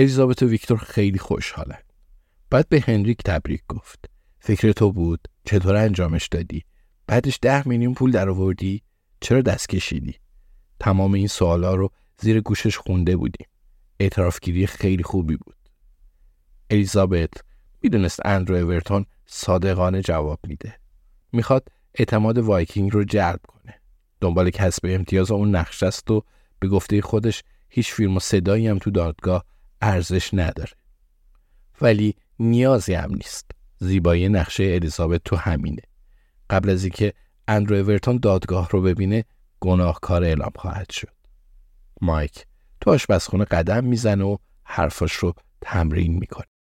الیزابت و ویکتور خیلی خوشحالن. بعد به هنریک تبریک گفت. فکر تو بود؟ چطور انجامش دادی؟ بعدش ده میلیون پول در آوردی؟ چرا دست کشیدی؟ تمام این سوالا رو زیر گوشش خونده بودیم. اعترافگیری خیلی خوبی بود. الیزابت می‌دونست اندرو اورتون صادقانه جواب میده. می‌خواد اعتماد وایکینگ رو جلب کنه. دنبال کسب امتیاز اون نقش است و به گفته خودش هیچ فیلم و صدایی هم تو دادگاه ارزش نداره. ولی نیازی هم نیست. زیبایی نقشه الیزابت تو همینه. قبل از اینکه اندرو اورتون دادگاه رو ببینه گناهکار اعلام خواهد شد. مایک تو آشپزخونه قدم می‌زنه و حرفاش رو تمرین می‌کنه.